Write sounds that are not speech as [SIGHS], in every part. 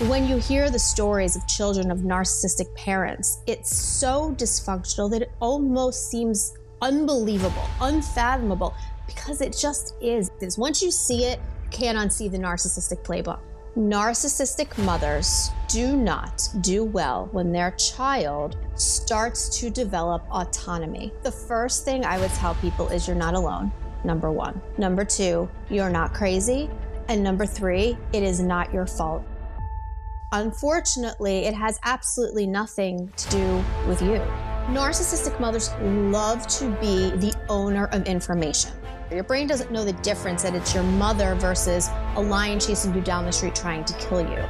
When you hear the stories of children of narcissistic parents, it's so dysfunctional that it almost seems unbelievable, unfathomable, because it just is. Is once you see it, you can't unsee the narcissistic playbook. Narcissistic mothers do not do well when their child starts to develop autonomy. The first thing I would tell people is you're not alone, number one. Number two, you're not crazy. And number three, it is not your fault. Unfortunately, it has absolutely nothing to do with you. Narcissistic mothers love to be the owner of information. Your brain doesn't know the difference that it's your mother versus a lion chasing you down the street trying to kill you.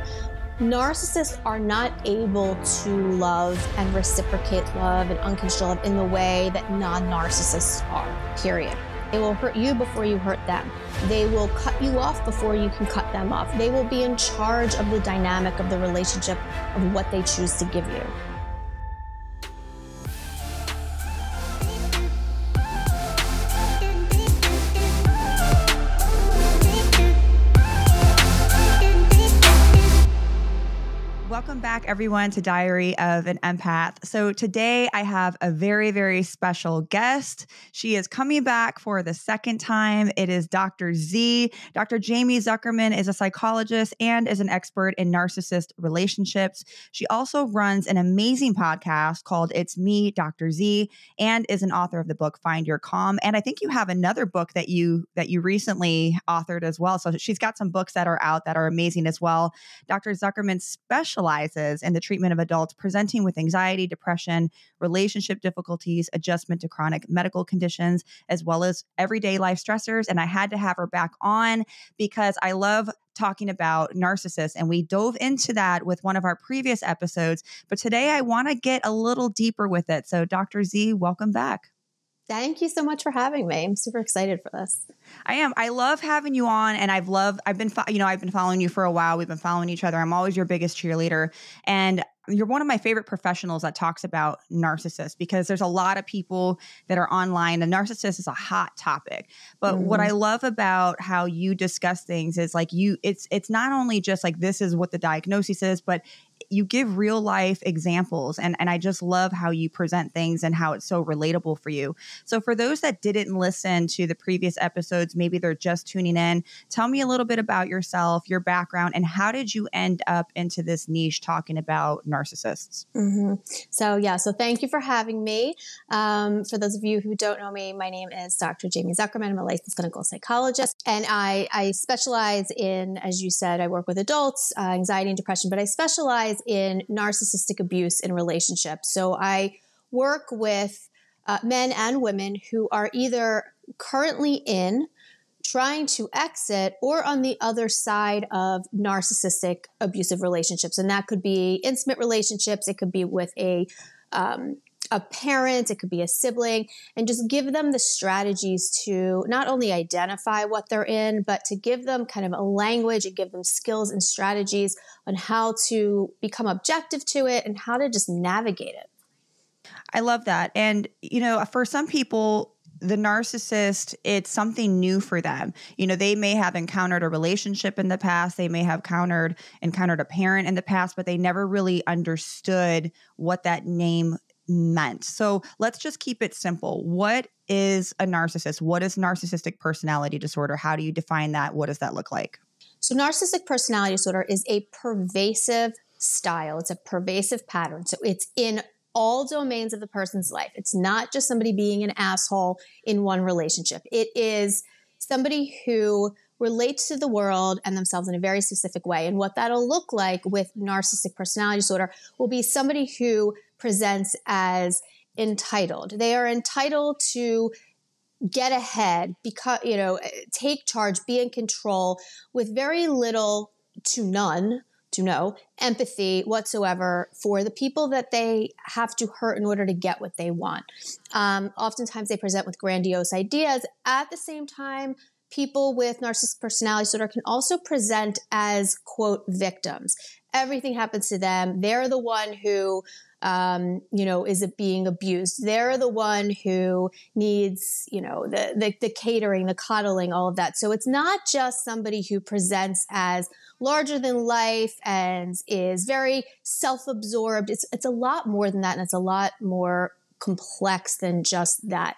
Narcissists are not able to love and reciprocate love and unconditional love in the way that non narcissists are, period. They will hurt you before you hurt them. They will cut you off before you can cut them off. They will be in charge of the dynamic of the relationship of what they choose to give you. Welcome back, everyone, to Diary of an Empath. So, today I have a very, very special guest. She is coming back for the second time. It is Dr. Z. Dr. Jaime Zuckerman is a psychologist and is an expert in narcissist relationships. She also runs an amazing podcast called It's Me, Dr. Z, and is an author of the book Find Your Calm. And I think you have another book that you that you recently authored as well. So she's got some books that are out that are amazing as well. Dr. Zuckerman specializes in the treatment of adults presenting with anxiety, depression, relationship difficulties, adjustment to chronic medical conditions, as well as everyday life stressors. And I had to have her back on because I love talking about narcissists and we dove into that with one of our previous episodes. But today I want to get a little deeper with it. So, Dr. Z, welcome back. Thank you so much for having me. I'm super excited for this. I am. I love having you on, and I've loved. I've been, you know, I've been following you for a while. We've been following each other. I'm always your biggest cheerleader, and you're one of my favorite professionals that talks about narcissists because there's a lot of people that are online. The narcissist is a hot topic, but mm. what I love about how you discuss things is like you. It's it's not only just like this is what the diagnosis is, but you give real life examples and and I just love how you present things and how it's so relatable for you. So for those that didn't listen to the previous episodes, maybe they're just tuning in, tell me a little bit about yourself, your background and how did you end up into this niche talking about narcissists? Mm-hmm. So yeah, so thank you for having me. Um, for those of you who don't know me, my name is Dr. Jaime Zuckerman. I'm a licensed clinical psychologist and I, I specialize in, as you said, I work with adults, uh, anxiety and depression, but I specialize specialize in narcissistic abuse in relationships. So I work with uh, men and women who are either currently in, trying to exit, or on the other side of narcissistic abusive relationships. And that could be intimate relationships, it could be with a um, a parent, it could be a sibling, and just give them the strategies to not only identify what they're in, but to give them kind of a language and give them skills and strategies on how to become objective to it and how to just navigate it. I love that. And, you know, for some people, the narcissist it's something new for them you know they may have encountered a relationship in the past they may have encountered encountered a parent in the past but they never really understood what that name meant. So let's just keep it simple. What is a narcissist? What is narcissistic personality disorder? How do you define that? What does that look like? So, narcissistic personality disorder is a pervasive style, it's a pervasive pattern. So, it's in all domains of the person's life. It's not just somebody being an asshole in one relationship, it is somebody who relates to the world and themselves in a very specific way. And what that'll look like with narcissistic personality disorder will be somebody who presents as entitled. They are entitled to get ahead, because you know, take charge, be in control with very little to none to no empathy whatsoever for the people that they have to hurt in order to get what they want. Um, oftentimes, they present with grandiose ideas. At the same time, people with narcissistic personality disorder can also present as quote victims. Everything happens to them. They're the one who um, you know, is being abused? They're the one who needs, you know, the, the, the catering, the coddling, all of that. So it's not just somebody who presents as larger than life and is very self-absorbed. It's it's a lot more than that, and it's a lot more complex than just that.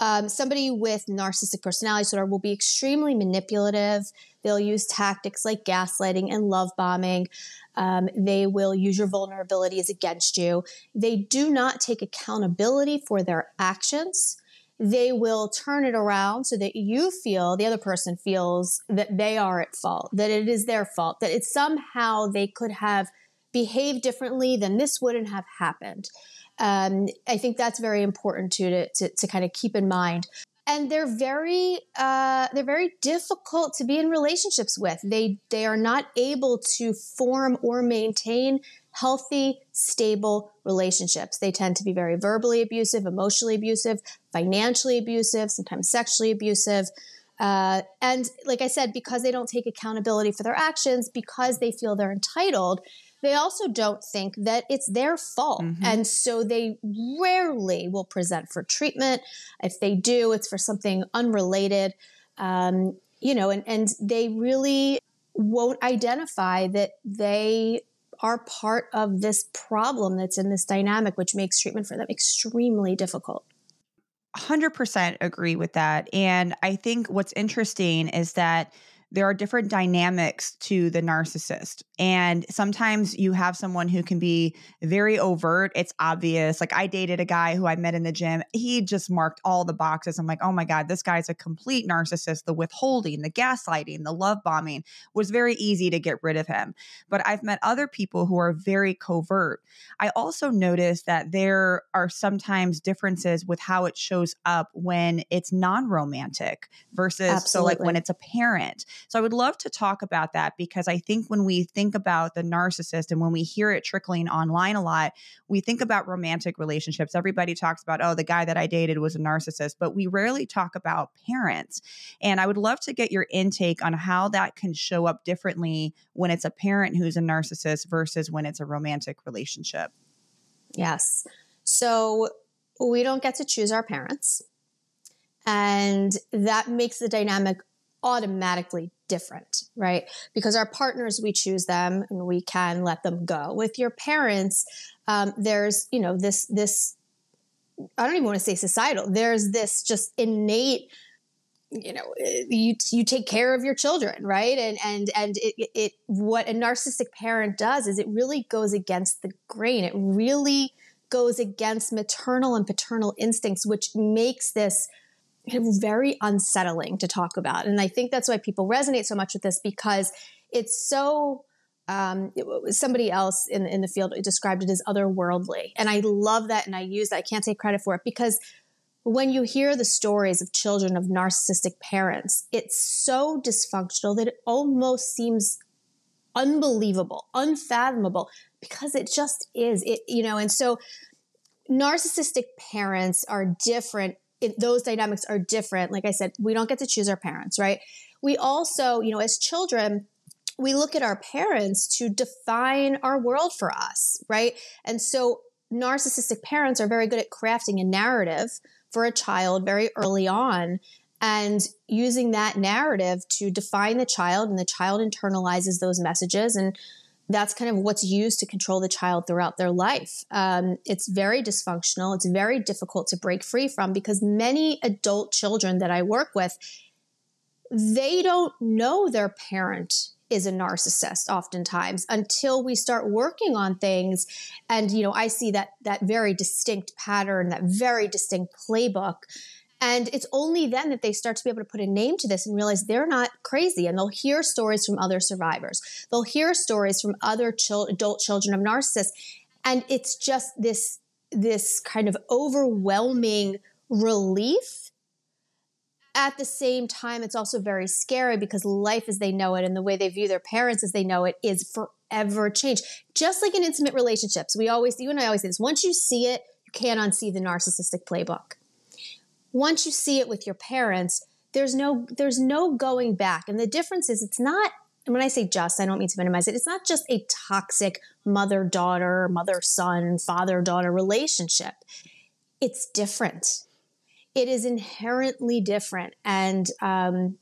Um, somebody with narcissistic personality disorder will be extremely manipulative. They'll use tactics like gaslighting and love bombing. Um, they will use your vulnerabilities against you. They do not take accountability for their actions. They will turn it around so that you feel, the other person feels that they are at fault, that it is their fault, that it's somehow they could have behaved differently, then this wouldn't have happened. Um, I think that's very important to, to, to kind of keep in mind and they're very uh, they're very difficult to be in relationships with. They they are not able to form or maintain healthy, stable relationships. They tend to be very verbally abusive, emotionally abusive, financially abusive, sometimes sexually abusive. Uh, and like I said, because they don't take accountability for their actions, because they feel they're entitled, they also don't think that it's their fault. Mm-hmm. And so they rarely will present for treatment. If they do, it's for something unrelated. Um, you know, and, and they really won't identify that they are part of this problem that's in this dynamic, which makes treatment for them extremely difficult. 100% agree with that. And I think what's interesting is that there are different dynamics to the narcissist. And sometimes you have someone who can be very overt. It's obvious. Like I dated a guy who I met in the gym. He just marked all the boxes. I'm like, oh my God, this guy's a complete narcissist. The withholding, the gaslighting, the love bombing was very easy to get rid of him. But I've met other people who are very covert. I also noticed that there are sometimes differences with how it shows up when it's non romantic versus Absolutely. so like when it's a parent. So I would love to talk about that because I think when we think about the narcissist and when we hear it trickling online a lot, we think about romantic relationships. Everybody talks about, oh, the guy that I dated was a narcissist, but we rarely talk about parents. And I would love to get your intake on how that can show up differently when it's a parent who's a narcissist versus when it's a romantic relationship. Yes. So we don't get to choose our parents. And that makes the dynamic automatically different, right? Because our partners, we choose them and we can let them go. With your parents, um, there's, you know, this, this, I don't even want to say societal, there's this just innate, you know, you, you take care of your children, right? And, and, and it, it, what a narcissistic parent does is it really goes against the grain. It really goes against maternal and paternal instincts, which makes this, very unsettling to talk about. And I think that's why people resonate so much with this because it's so um, it, somebody else in, in the field described it as otherworldly. And I love that and I use that. I can't take credit for it because when you hear the stories of children of narcissistic parents, it's so dysfunctional that it almost seems unbelievable, unfathomable, because it just is. It, you know, and so narcissistic parents are different it, those dynamics are different. Like I said, we don't get to choose our parents, right? We also, you know, as children, we look at our parents to define our world for us, right? And so narcissistic parents are very good at crafting a narrative for a child very early on and using that narrative to define the child and the child internalizes those messages and that's kind of what's used to control the child throughout their life. Um, it's very dysfunctional. It's very difficult to break free from because many adult children that I work with, they don't know their parent is a narcissist oftentimes until we start working on things and you know i see that that very distinct pattern that very distinct playbook and it's only then that they start to be able to put a name to this and realize they're not crazy. And they'll hear stories from other survivors. They'll hear stories from other chil- adult children of narcissists. And it's just this, this kind of overwhelming relief. At the same time, it's also very scary because life as they know it and the way they view their parents as they know it is forever changed. Just like in intimate relationships, we always, you and I always say this once you see it, you can't unsee the narcissistic playbook once you see it with your parents, there's no there's no going back. And the difference is it's not and when I say just, I don't mean to minimize it. It's not just a toxic mother daughter, mother son, father daughter relationship. It's different. It is inherently different. And um,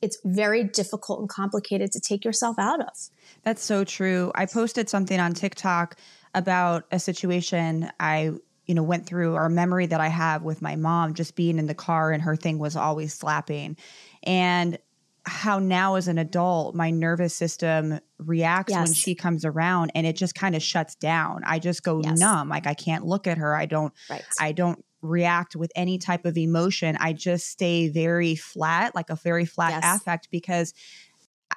it's very difficult and complicated to take yourself out of. That's so true. I posted something on TikTok about a situation I you know went through or memory that I have with my mom just being in the car and her thing was always slapping and how now as an adult my nervous system reacts yes. when she comes around and it just kind of shuts down i just go yes. numb like i can't look at her i don't right. i don't react with any type of emotion i just stay very flat like a very flat yes. affect because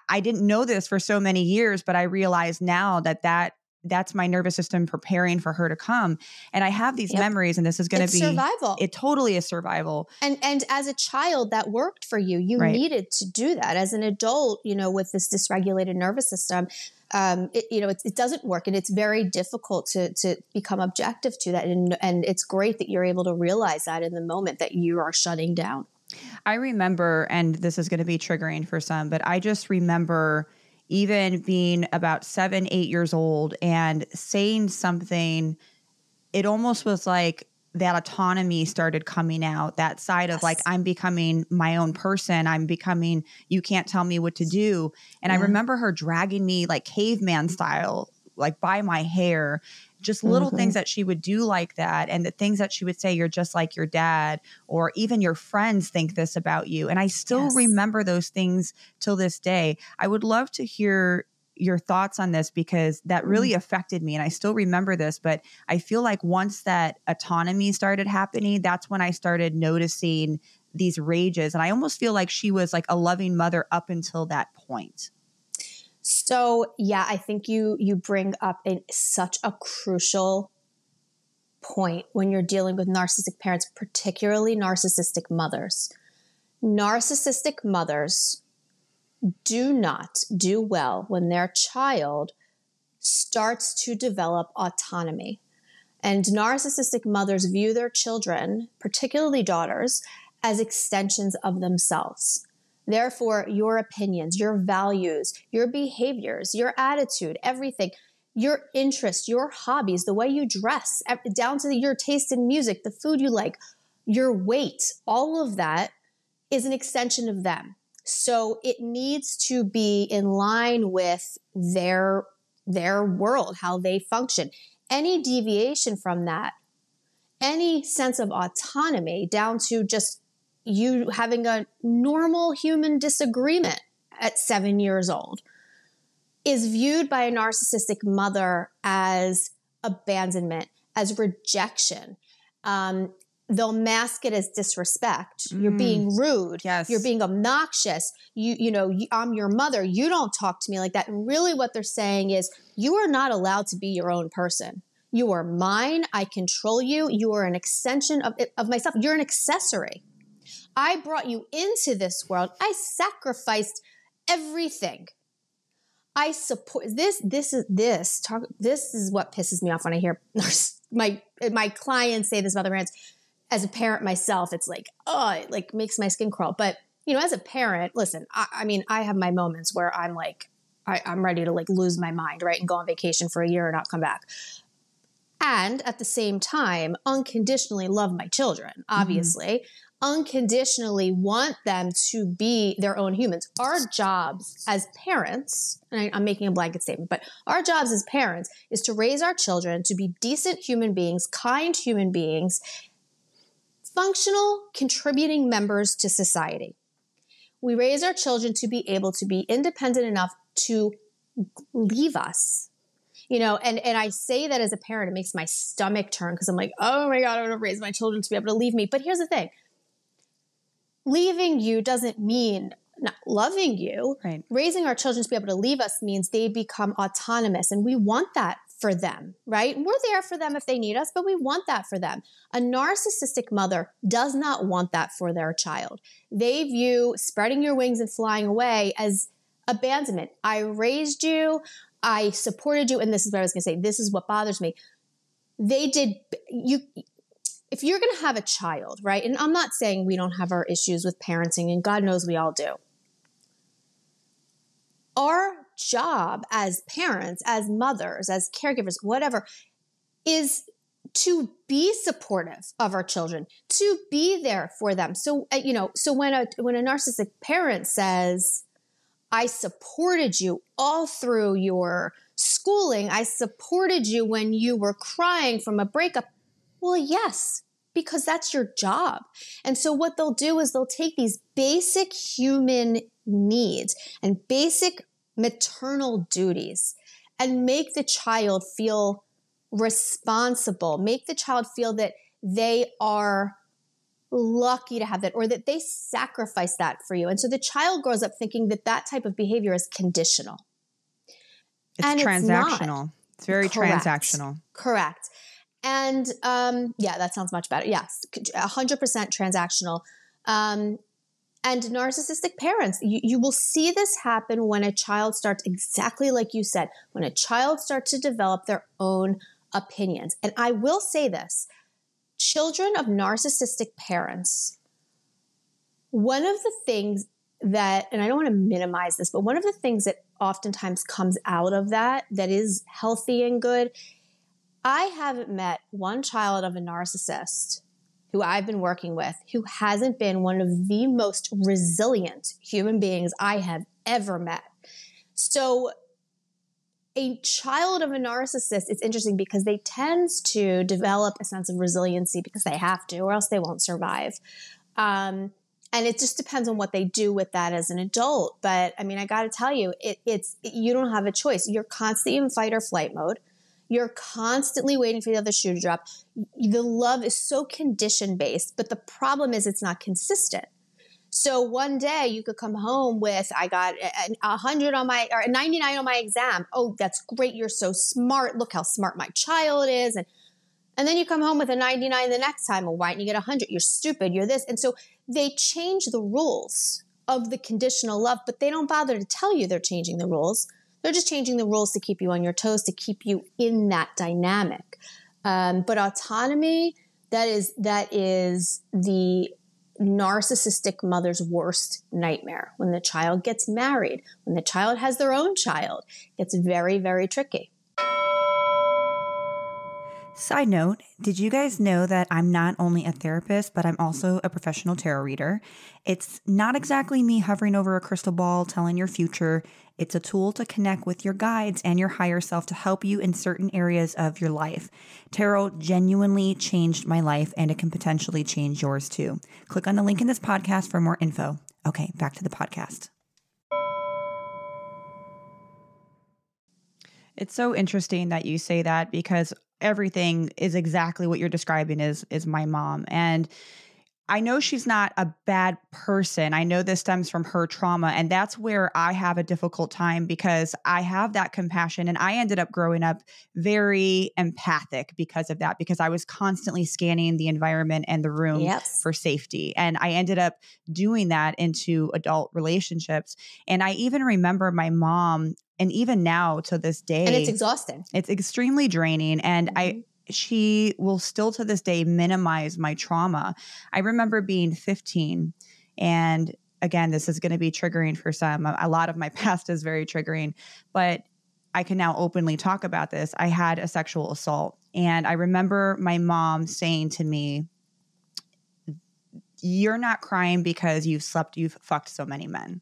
i didn't know this for so many years but i realize now that that that's my nervous system preparing for her to come. And i have these yep. memories and this is going to be survival. it totally is survival. And and as a child that worked for you. You right. needed to do that. As an adult you know with this dysregulated nervous system um, it, you know it, it, doesn't work and it's very difficult to to become objective to that and and it's great that you're able to realize that in the moment that you are shutting down. I remember and this is going to be triggering for some but i just remember even being about seven, eight years old and saying something, it almost was like that autonomy started coming out that side yes. of like i'm becoming my own person i'm becoming you can't tell me what to do and yeah. i remember her dragging me like caveman mm-hmm. style like by my hair just little mm-hmm. things that she would do like that and the things that she would say you're just like your dad or even your friends think this about you and i still yes. remember those things till this day i would love to hear your thoughts on this because that really mm-hmm. affected me and I still remember this but I feel like once that autonomy started happening that's when I started noticing these rages and I almost feel like she was like a loving mother up until that point. So yeah, I think you you bring up a, such a crucial point when you're dealing with narcissistic parents, particularly narcissistic mothers. Narcissistic mothers do not do well when their child starts to develop autonomy. And narcissistic mothers view their children, particularly daughters, as extensions of themselves. Therefore, your opinions, your values, your behaviors, your attitude, everything, your interests, your hobbies, the way you dress, down to your taste in music, the food you like, your weight, all of that is an extension of them. So it needs to be in line with their their world, how they function. Any deviation from that, any sense of autonomy down to just you having a normal human disagreement at seven years old is viewed by a narcissistic mother as abandonment, as rejection. Um, they'll mask it as disrespect. Mm. You're being rude. Yes. You're being obnoxious. You, you know, I'm your mother. You don't talk to me like that. And really, what they're saying is, you are not allowed to be your own person. You are mine. I control you. You are an extension of, of myself. You're an accessory. I brought you into this world. I sacrificed everything. I support this. This is this talk. This is what pisses me off when I hear [LAUGHS] my my clients say this about their parents. As a parent myself, it's like oh, it like makes my skin crawl. But you know, as a parent, listen. I, I mean, I have my moments where I'm like, I, I'm ready to like lose my mind, right, and go on vacation for a year and not come back and at the same time unconditionally love my children mm-hmm. obviously mm-hmm unconditionally want them to be their own humans. Our jobs as parents, and I, am making a blanket statement, but our jobs as parents is to raise our children to be decent human beings, kind human beings, functional, contributing members to society. We raise our children to be able to be independent enough to leave us you know and and i say that as a parent it makes my stomach turn because i'm like oh my god i want to raise my children to be able to leave me but here's the thing leaving you doesn't mean not loving you. Right. Raising our children to be able to leave us means they become autonomous, and we want that for them, right? We're there for them if they need us, but we want that for them. A narcissistic mother does not want that for their child. They view spreading your wings and flying away as abandonment. I raised you, I supported you, and this is what I was going to say. This is what bothers me. They did you if you're going to have a child, right? And I'm not saying we don't have our issues with parenting, and God knows we all do. Our job as parents, as mothers, as caregivers, whatever, is to be supportive of our children, to be there for them. So, uh, you know, so when a when a narcissistic parent says, "I supported you all through your schooling. I supported you when you were crying from a breakup." Well, yes, because that's your job. And so what they'll do is they'll take these basic human needs and basic maternal duties and make the child feel responsible, make the child feel that they are lucky to have that or that they sacrifice that for you. And so the child grows up thinking that that type of behavior is conditional. It's and transactional. It's, it's very Correct. transactional. Correct. And um, yeah, that sounds much better. Yes, 100% transactional. Um, and narcissistic parents, you, you will see this happen when a child starts exactly like you said, when a child starts to develop their own opinions. And I will say this children of narcissistic parents, one of the things that, and I don't want to minimize this, but one of the things that oftentimes comes out of that that is healthy and good I haven't met one child of a narcissist who I've been working with who hasn't been one of the most resilient human beings I have ever met. So, a child of a narcissist, it's interesting because they tend to develop a sense of resiliency because they have to, or else they won't survive. Um, and it just depends on what they do with that as an adult. But I mean, I got to tell you, it, it's you don't have a choice. You're constantly in fight or flight mode. You're constantly waiting for the other shoe to drop. The love is so condition based, but the problem is it's not consistent. So one day you could come home with, I got a hundred on my, or 99 on my exam. Oh, that's great. You're so smart. Look how smart my child is. And, and then you come home with a 99 the next time. Well, why didn't you get a hundred? You're stupid. You're this. And so they change the rules of the conditional love, but they don't bother to tell you they're changing the rules. They're just changing the rules to keep you on your toes, to keep you in that dynamic. Um, but autonomy, that is that is the narcissistic mother's worst nightmare. When the child gets married, when the child has their own child, it's very, very tricky. Side note, did you guys know that I'm not only a therapist, but I'm also a professional tarot reader? It's not exactly me hovering over a crystal ball telling your future. It's a tool to connect with your guides and your higher self to help you in certain areas of your life. Tarot genuinely changed my life and it can potentially change yours too. Click on the link in this podcast for more info. Okay, back to the podcast. It's so interesting that you say that because everything is exactly what you're describing is is my mom and I know she's not a bad person. I know this stems from her trauma. And that's where I have a difficult time because I have that compassion. And I ended up growing up very empathic because of that, because I was constantly scanning the environment and the room yes. for safety. And I ended up doing that into adult relationships. And I even remember my mom and even now to this day and it's exhausting. it's extremely draining and mm-hmm. i she will still to this day minimize my trauma. I remember being 15 and again this is going to be triggering for some a lot of my [LAUGHS] past is very triggering but i can now openly talk about this. I had a sexual assault and i remember my mom saying to me you're not crying because you've slept you've fucked so many men.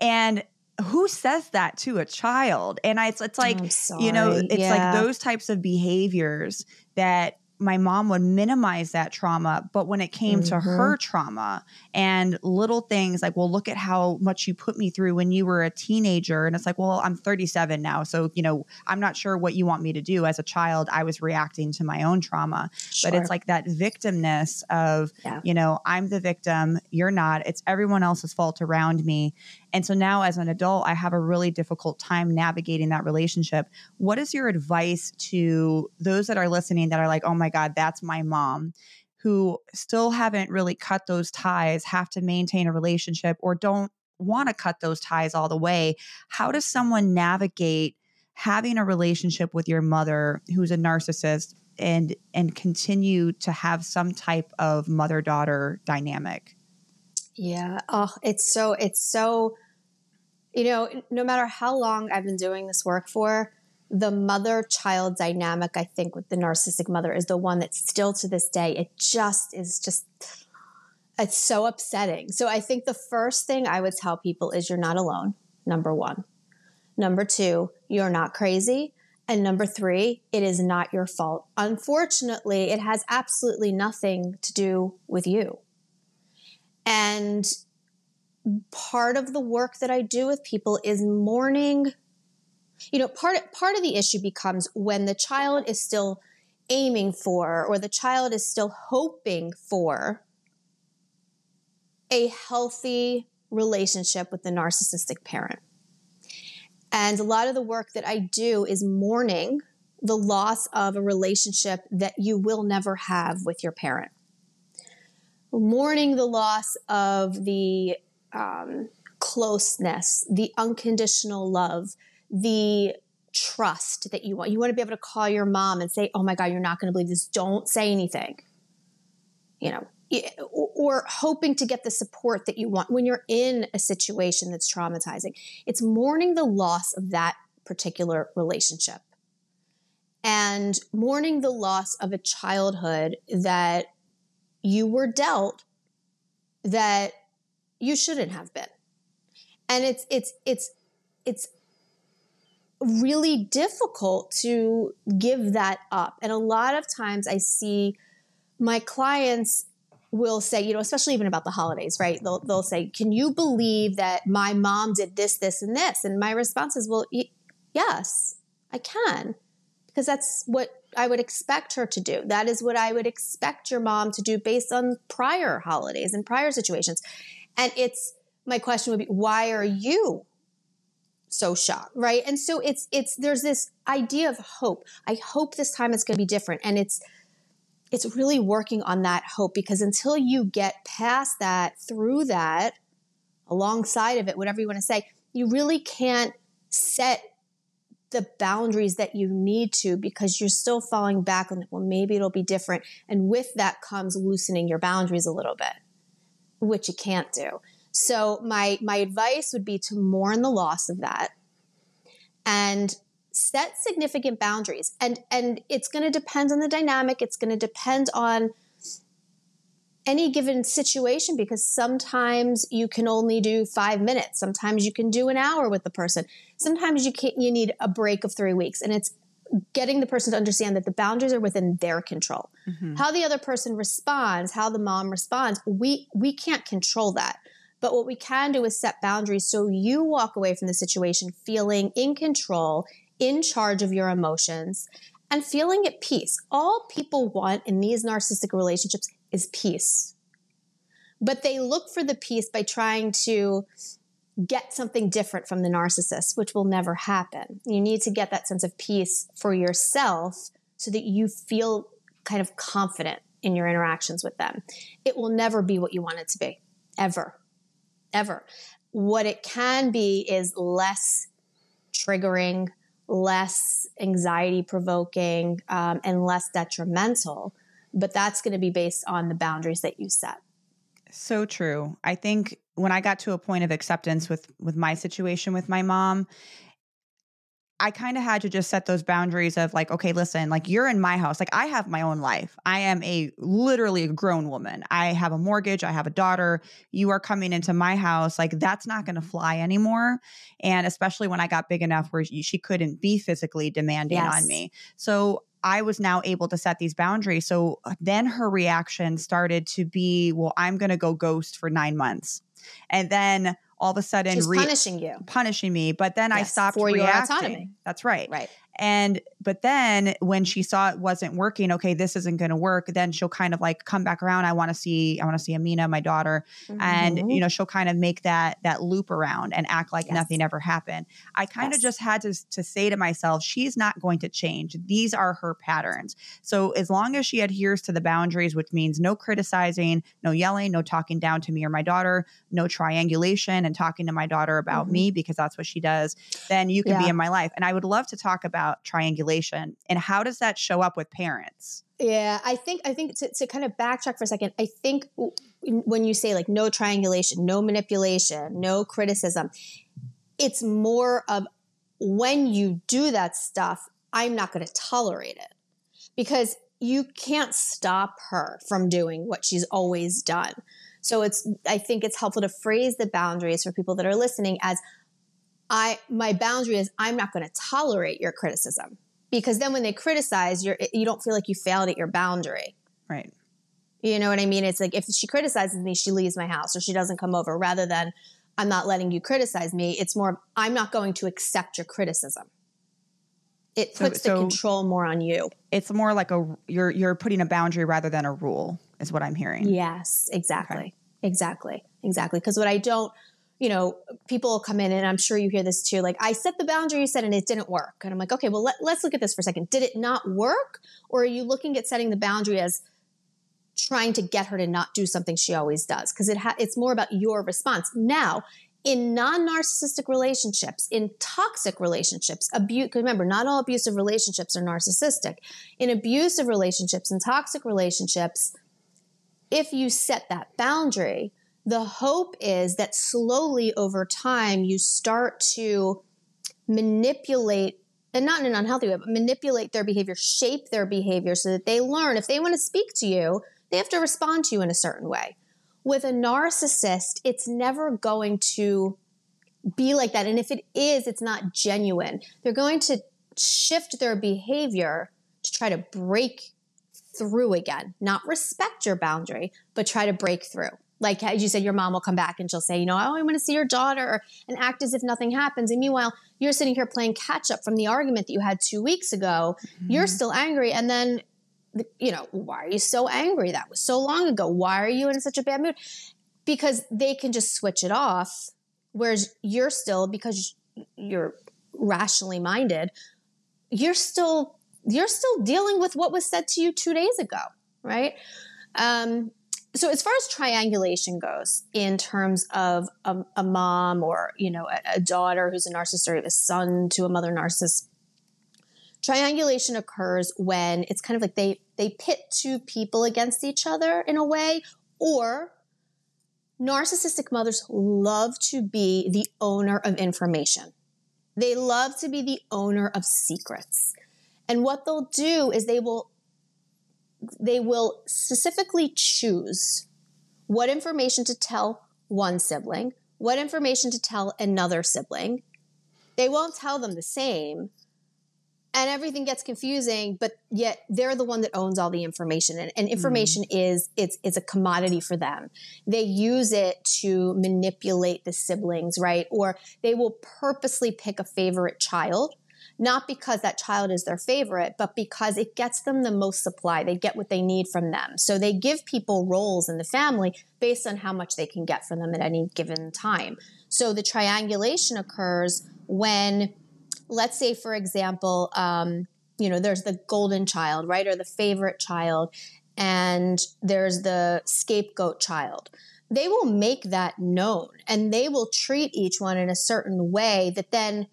And who says that to a child? And I, it's, it's like, you know, it's yeah. like those types of behaviors that my mom would minimize that trauma. But when it came mm-hmm. to her trauma and little things like, well, look at how much you put me through when you were a teenager. And it's like, well, I'm 37 now. So, you know, I'm not sure what you want me to do. As a child, I was reacting to my own trauma. Sure. But it's like that victimness of, yeah. you know, I'm the victim, you're not. It's everyone else's fault around me. And so now as an adult, I have a really difficult time navigating that relationship. What is your advice to those that are listening that are like, oh my God, that's my mom? Who still haven't really cut those ties, have to maintain a relationship, or don't want to cut those ties all the way. How does someone navigate having a relationship with your mother who's a narcissist and and continue to have some type of mother daughter dynamic yeah oh it's so it's so you know no matter how long i've been doing this work for the mother child dynamic i think with the narcissistic mother is the one that still to this day it just is just it's so upsetting so i think the first thing i would tell people is you're not alone number one number two you're not crazy and number three, it is not your fault. Unfortunately, it has absolutely nothing to do with you. And part of the work that I do with people is mourning. You know, part part of the issue becomes when the child is still aiming for or the child is still hoping for a healthy relationship with the narcissistic parent. And a lot of the work that I do is mourning the loss of a relationship that you will never have with your parent. Mourning the loss of the um, closeness, the unconditional love, the trust that you want. You want to be able to call your mom and say, Oh my God, you're not going to believe this. Don't say anything. You know, or hoping to get the support that you want when you're in a situation that's traumatizing. It's mourning the loss of that particular relationship and mourning the loss of a childhood that you were dealt that you shouldn't have been. And it's it's it's it's really difficult to give that up. And a lot of times I see my clients will say, you know, especially even about the holidays, right? They'll, they'll say, can you believe that my mom did this, this, and this? And my response is, well, y- yes, I can, because that's what I would expect her to do. That is what I would expect your mom to do based on prior holidays and prior situations. And it's, my question would be, why are you so shocked right and so it's it's there's this idea of hope i hope this time it's going to be different and it's it's really working on that hope because until you get past that, through that, alongside of it, whatever you want to say, you really can't set the boundaries that you need to because you're still falling back on, well, maybe it'll be different. And with that comes loosening your boundaries a little bit, which you can't do. So my my advice would be to mourn the loss of that and set significant boundaries and and it's going to depend on the dynamic it's going to depend on any given situation because sometimes you can only do 5 minutes sometimes you can do an hour with the person sometimes you can you need a break of 3 weeks and it's getting the person to understand that the boundaries are within their control mm-hmm. how the other person responds how the mom responds we we can't control that but what we can do is set boundaries so you walk away from the situation feeling in control in charge of your emotions, and feeling at peace. All people want in these narcissistic relationships is peace. But they look for the peace by trying to get something different from the narcissist, which will never happen. You need to get that sense of peace for yourself so that you feel kind of confident in your interactions with them. It will never be what you want it to be, ever, ever. What it can be is less triggering, less anxiety provoking um, and less detrimental. But that's going to be based on the boundaries that you set. So true. I think when I got to a point of acceptance with with my situation with my mom, I kind of had to just set those boundaries of like, okay, listen, like you're in my house. Like I have my own life. I am a literally a grown woman. I have a mortgage. I have a daughter. You are coming into my house. Like that's not going to fly anymore. And especially when I got big enough where she couldn't be physically demanding yes. on me. So I was now able to set these boundaries. So uh, then her reaction started to be, well, I'm going to go ghost for nine months. And then all of a sudden She's re- punishing you, punishing me. But then yes, I stopped for reacting. Your autonomy. That's right. Right. And but then when she saw it wasn't working, okay, this isn't going to work. Then she'll kind of like come back around. I want to see, I want to see Amina, my daughter, mm-hmm. and you know she'll kind of make that that loop around and act like yes. nothing ever happened. I kind of just had to to say to myself, she's not going to change. These are her patterns. So as long as she adheres to the boundaries, which means no criticizing, no yelling, no talking down to me or my daughter, no triangulation and talking to my daughter about mm-hmm. me because that's what she does, then you can yeah. be in my life. And I would love to talk about triangulation and how does that show up with parents? Yeah, I think I think to, to kind of backtrack for a second, I think when you say like no triangulation, no manipulation, no criticism, it's more of when you do that stuff, I'm not going to tolerate it because you can't stop her from doing what she's always done. So it's I think it's helpful to phrase the boundaries for people that are listening as I my boundary is I'm not going to tolerate your criticism because then when they criticize you're you don't feel like you failed at your boundary. Right. You know what I mean? It's like if she criticizes me, she leaves my house or she doesn't come over rather than I'm not letting you criticize me. It's more I'm not going to accept your criticism. It puts so, so the control more on you. It's more like a you're you're putting a boundary rather than a rule is what I'm hearing. Yes, exactly. Okay. Exactly. Exactly. Because what I don't you know, people will come in and I'm sure you hear this too. Like I set the boundary you said and it didn't work. And I'm like, okay, well, let, let's look at this for a second. Did it not work? Or are you looking at setting the boundary as trying to get her to not do something she always does? Because it ha- it's more about your response. Now, in non-narcissistic relationships, in toxic relationships, abuse, remember, not all abusive relationships are narcissistic. In abusive relationships and toxic relationships, if you set that boundary, the hope is that slowly over time you start to manipulate and not in an unhealthy way, but manipulate their behavior, shape their behavior so that they learn if they want to speak to you, they have to respond to you in a certain way. With a narcissist, it's never going to be like that. And if it is, it's not genuine. They're going to shift their behavior to try to break through again, not respect your boundary, but try to break through like as you said, your mom will come back and she'll say, you know, oh, I want to see your daughter, and act as if nothing happens. And meanwhile, you're sitting here playing catch up from the argument that you had two weeks ago. Mm-hmm. You're still angry, and then, you know, why are you so angry? That was so long ago. Why are you in such a bad mood? Because they can just switch it off, whereas you're still because you're rationally minded. You're still you're still dealing with what was said to you two days ago, right? Um, so as far as triangulation goes in terms of a, a mom or you know a, a, daughter who's a narcissist or a son to a mother narcissist triangulation occurs when it's kind of like they they pit two people against each other in a way or narcissistic mothers love to be the owner of information. They love to be the owner of secrets. And what they'll do is they will they will specifically choose what information to tell one sibling, what information to tell another sibling. They won't tell them the same. And everything gets confusing, but yet they're the one that owns all the information. And, and information mm. is it's it's a commodity for them. They use it to manipulate the siblings, right? Or they will purposely pick a favorite child not because that child is their favorite, but because it gets them the most supply. They get what they need from them. So they give people roles in the family based on how much they can get from them at any given time. So the triangulation occurs when, let's say, for example, um, you know, there's the golden child, right, or the favorite child, and there's the scapegoat child they will make that known and they will treat each one in a certain way that then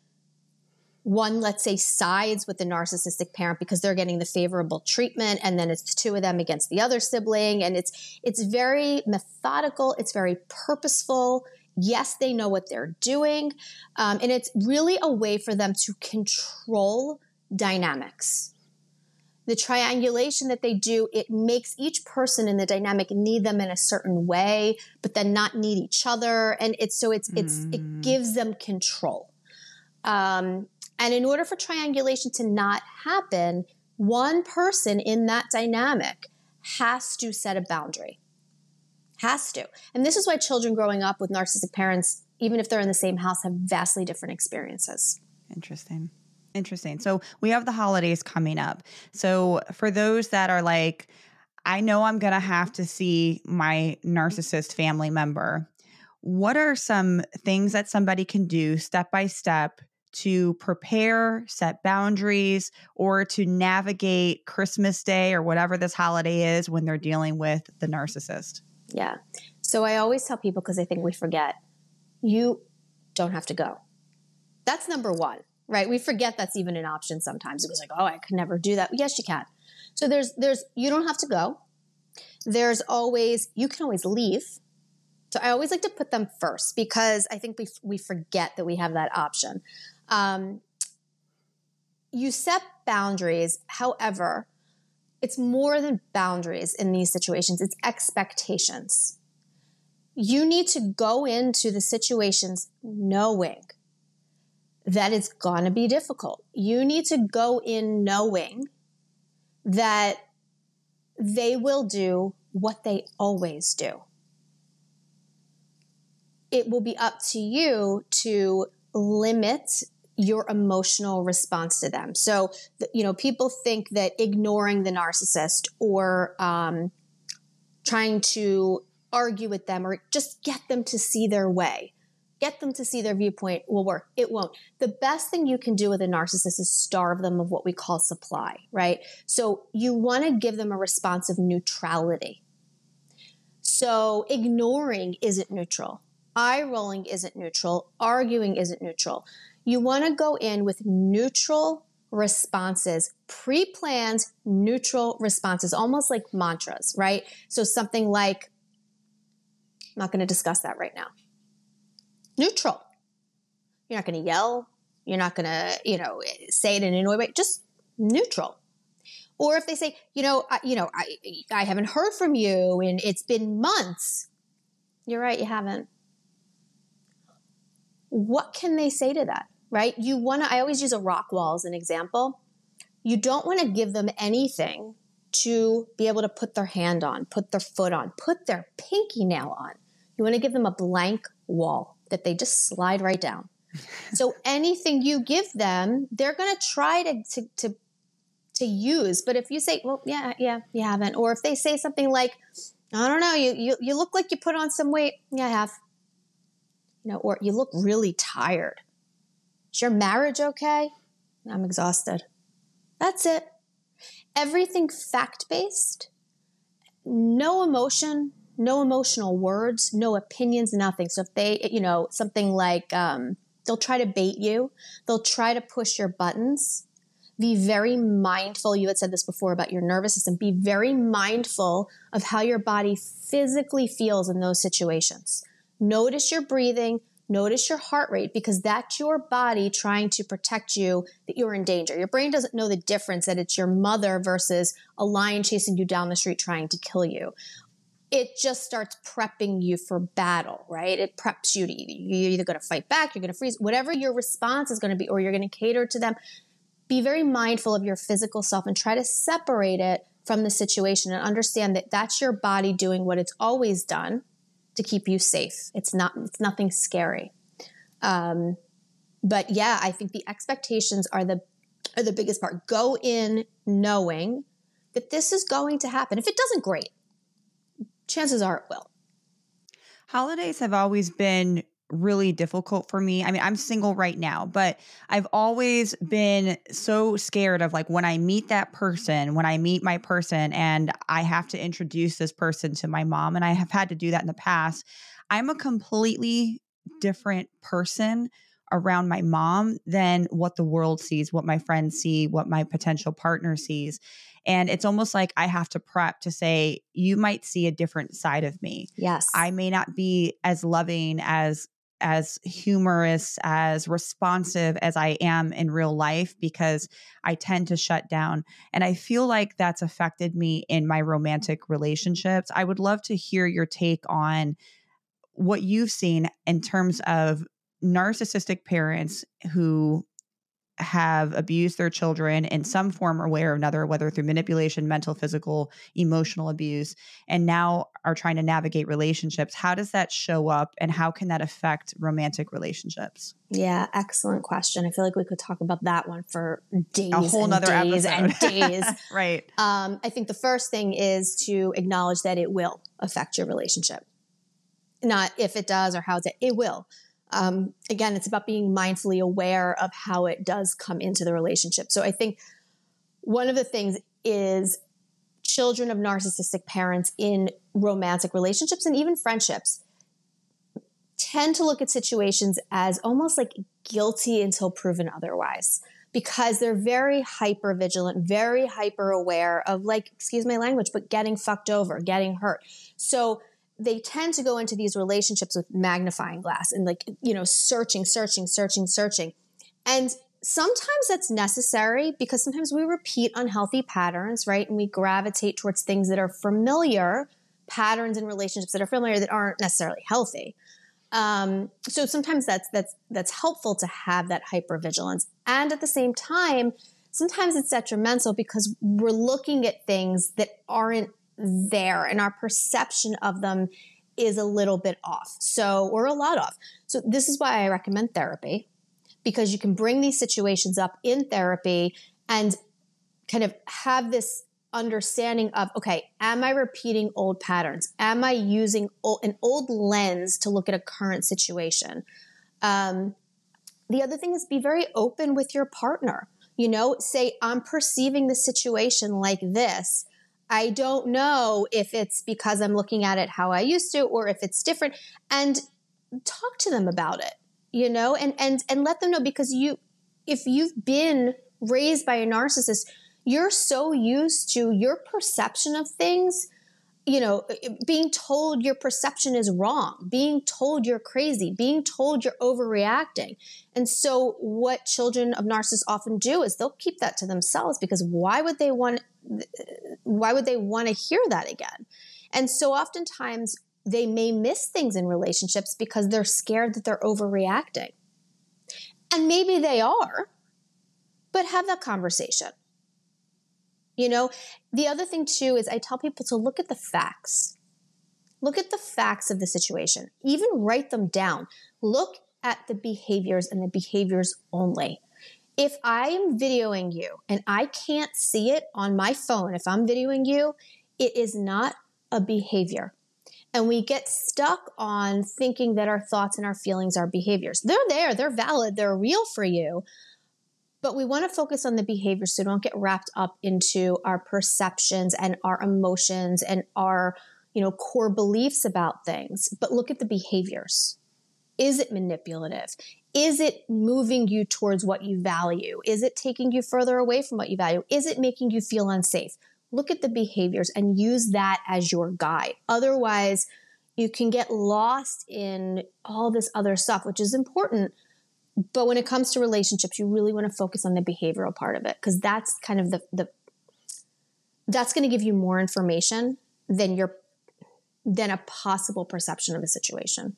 one, let's say, sides with the narcissistic parent because they're getting the favorable treatment, and then it's two of them against the other sibling, and it's it's very methodical, it's very purposeful. Yes, they know what they're doing, um, and it's really a way for them to control dynamics. The triangulation that they do, it makes each person in the dynamic need them in a certain way, but then not need each other, and it's so it's it's it mm. gives them control. Um, and in order for triangulation to not happen, one person in that dynamic has to set a boundary. Has to. And this is why children growing up with narcissistic parents, even if they're in the same house, have vastly different experiences. Interesting. Interesting. So we have the holidays coming up. So for those that are like, I know I'm going to have to see my narcissist family member, what are some things that somebody can do step by step to prepare, set boundaries, or to navigate Christmas Day or whatever this holiday is when they're dealing with the narcissist? Yeah. So I always tell people because I think we forget you don't have to go. That's number one, right? We forget that's even an option sometimes. It was like, oh, I could never do that. Yes, you can. So there's, there's, you don't have to go. There's always, you can always leave. So I always like to put them first because I think we, we forget that we have that option. Um, you set boundaries. However, it's more than boundaries in these situations, it's expectations. You need to go into the situations knowing that it's going to be difficult. You need to go in knowing that they will do what they always do. It will be up to you to limit your emotional response to them. So, you know, people think that ignoring the narcissist or um, trying to argue with them or just get them to see their way, get them to see their viewpoint will work. It won't. The best thing you can do with a narcissist is starve them of what we call supply, right? So, you want to give them a response of neutrality. So, ignoring isn't neutral. Eye rolling isn't neutral. Arguing isn't neutral. You want to go in with neutral responses, pre planned neutral responses, almost like mantras, right? So something like, I'm not going to discuss that right now. Neutral. You're not going to yell. You're not going to, you know, say it in an way. Just neutral. Or if they say, you know, I, you know, I, I haven't heard from you and it's been months. You're right, you haven't what can they say to that? Right? You want to, I always use a rock wall as an example. You don't want to give them anything to be able to put their hand on, put their foot on, put their pinky nail on. You want to give them a blank wall that they just slide right down. [LAUGHS] so anything you give them, they're going to try to, to, to, to use. But if you say, well, yeah, yeah, you haven't. Or if they say something like, I don't know, you, you, you look like you put on some weight. Yeah, I have know, or you look really tired. Is your marriage okay? I'm exhausted. That's it. Everything fact based, no emotion, no emotional words, no opinions, nothing. So if they, you know, something like um, they'll try to bait you, they'll try to push your buttons. Be very mindful. You had said this before about your nervous system. Be very mindful of how your body physically feels in those situations. Notice your breathing, notice your heart rate because that's your body trying to protect you that you're in danger. Your brain doesn't know the difference that it's your mother versus a lion chasing you down the street trying to kill you. It just starts prepping you for battle, right? It preps you to either, you're either going to fight back, you're going to freeze, whatever your response is going to be, or you're going to cater to them. Be very mindful of your physical self and try to separate it from the situation and understand that that's your body doing what it's always done to keep you safe. It's not, it's nothing scary. Um, but yeah, I think the expectations are the, are the biggest part. Go in knowing that this is going to happen. If it doesn't, great. Chances are it will. Holidays have always been really difficult for me. I mean, I'm single right now, but I've always been so scared of like when I meet that person, when I meet my person and I have to introduce this person to my mom, and I have had to do that in the past. I'm a completely different person around my mom than what the world sees, what my friends see, what my potential partner sees. And it's almost like I have to prep to say, you might see a different side of me. Yes. I may not be as loving as as humorous, as responsive as I am in real life because I tend to shut down. And I feel like that's affected me in my romantic relationships. I would love to hear your take on what you've seen in terms of narcissistic parents who have abused their children in some form or way or another, whether through manipulation, mental, physical, emotional abuse, and now are trying to navigate relationships. How does that show up and how can that affect romantic relationships? Yeah, excellent question. I feel like we could talk about that one for days, a whole and days episode. and days. [LAUGHS] right. Um, I think the first thing is to acknowledge that it will affect your relationship. Not if it does or how it, it will um, again, it's about being mindfully aware of how it does come into the relationship. So I think one of the things is children of narcissistic parents in romantic relationships and even friendships tend to look at situations as almost like guilty until proven otherwise because they're very hyper vigilant, very hyper aware of like, excuse my language, but getting fucked over, getting hurt. So they tend to go into these relationships with magnifying glass and like you know searching searching searching searching. And sometimes that's necessary because sometimes we repeat unhealthy patterns right? And we gravitate towards things that are familiar patterns and relationships that are familiar that aren't necessarily healthy. Um, so sometimes that's that's that's helpful to have that hypervigilance. And at the same time sometimes it's detrimental because we're looking at things that aren't there and our perception of them is a little bit off. So, or a lot off. So, this is why I recommend therapy because you can bring these situations up in therapy and kind of have this understanding of okay, am I repeating old patterns? Am I using old, an old lens to look at a current situation? Um, the other thing is be very open with your partner. You know, say, I'm perceiving the situation like this I don't know if it's because I'm looking at it how I used to or if it's different and talk to them about it, you know, and and and let them know because you if you've been raised by a narcissist, you're so used to your perception of things you know, being told your perception is wrong, being told you're crazy, being told you're overreacting. And so, what children of narcissists often do is they'll keep that to themselves because why would they want why would they want to hear that again? And so, oftentimes, they may miss things in relationships because they're scared that they're overreacting. And maybe they are, but have that conversation. You know, the other thing too is I tell people to look at the facts. Look at the facts of the situation. Even write them down. Look at the behaviors and the behaviors only. If I am videoing you and I can't see it on my phone, if I'm videoing you, it is not a behavior. And we get stuck on thinking that our thoughts and our feelings are behaviors. They're there, they're valid, they're real for you, but we want to focus on the behaviors so don't get wrapped up into our perceptions and our emotions and our, you know, core beliefs about things. But look at the behaviors. Is it manipulative? Is it moving you towards what you value? Is it taking you further away from what you value? Is it making you feel unsafe? Look at the behaviors and use that as your guide. Otherwise, you can get lost in all this other stuff, which is important but when it comes to relationships, you really want to focus on the behavioral part of it because that's kind of the the that's going to give you more information than your than a possible perception of a situation.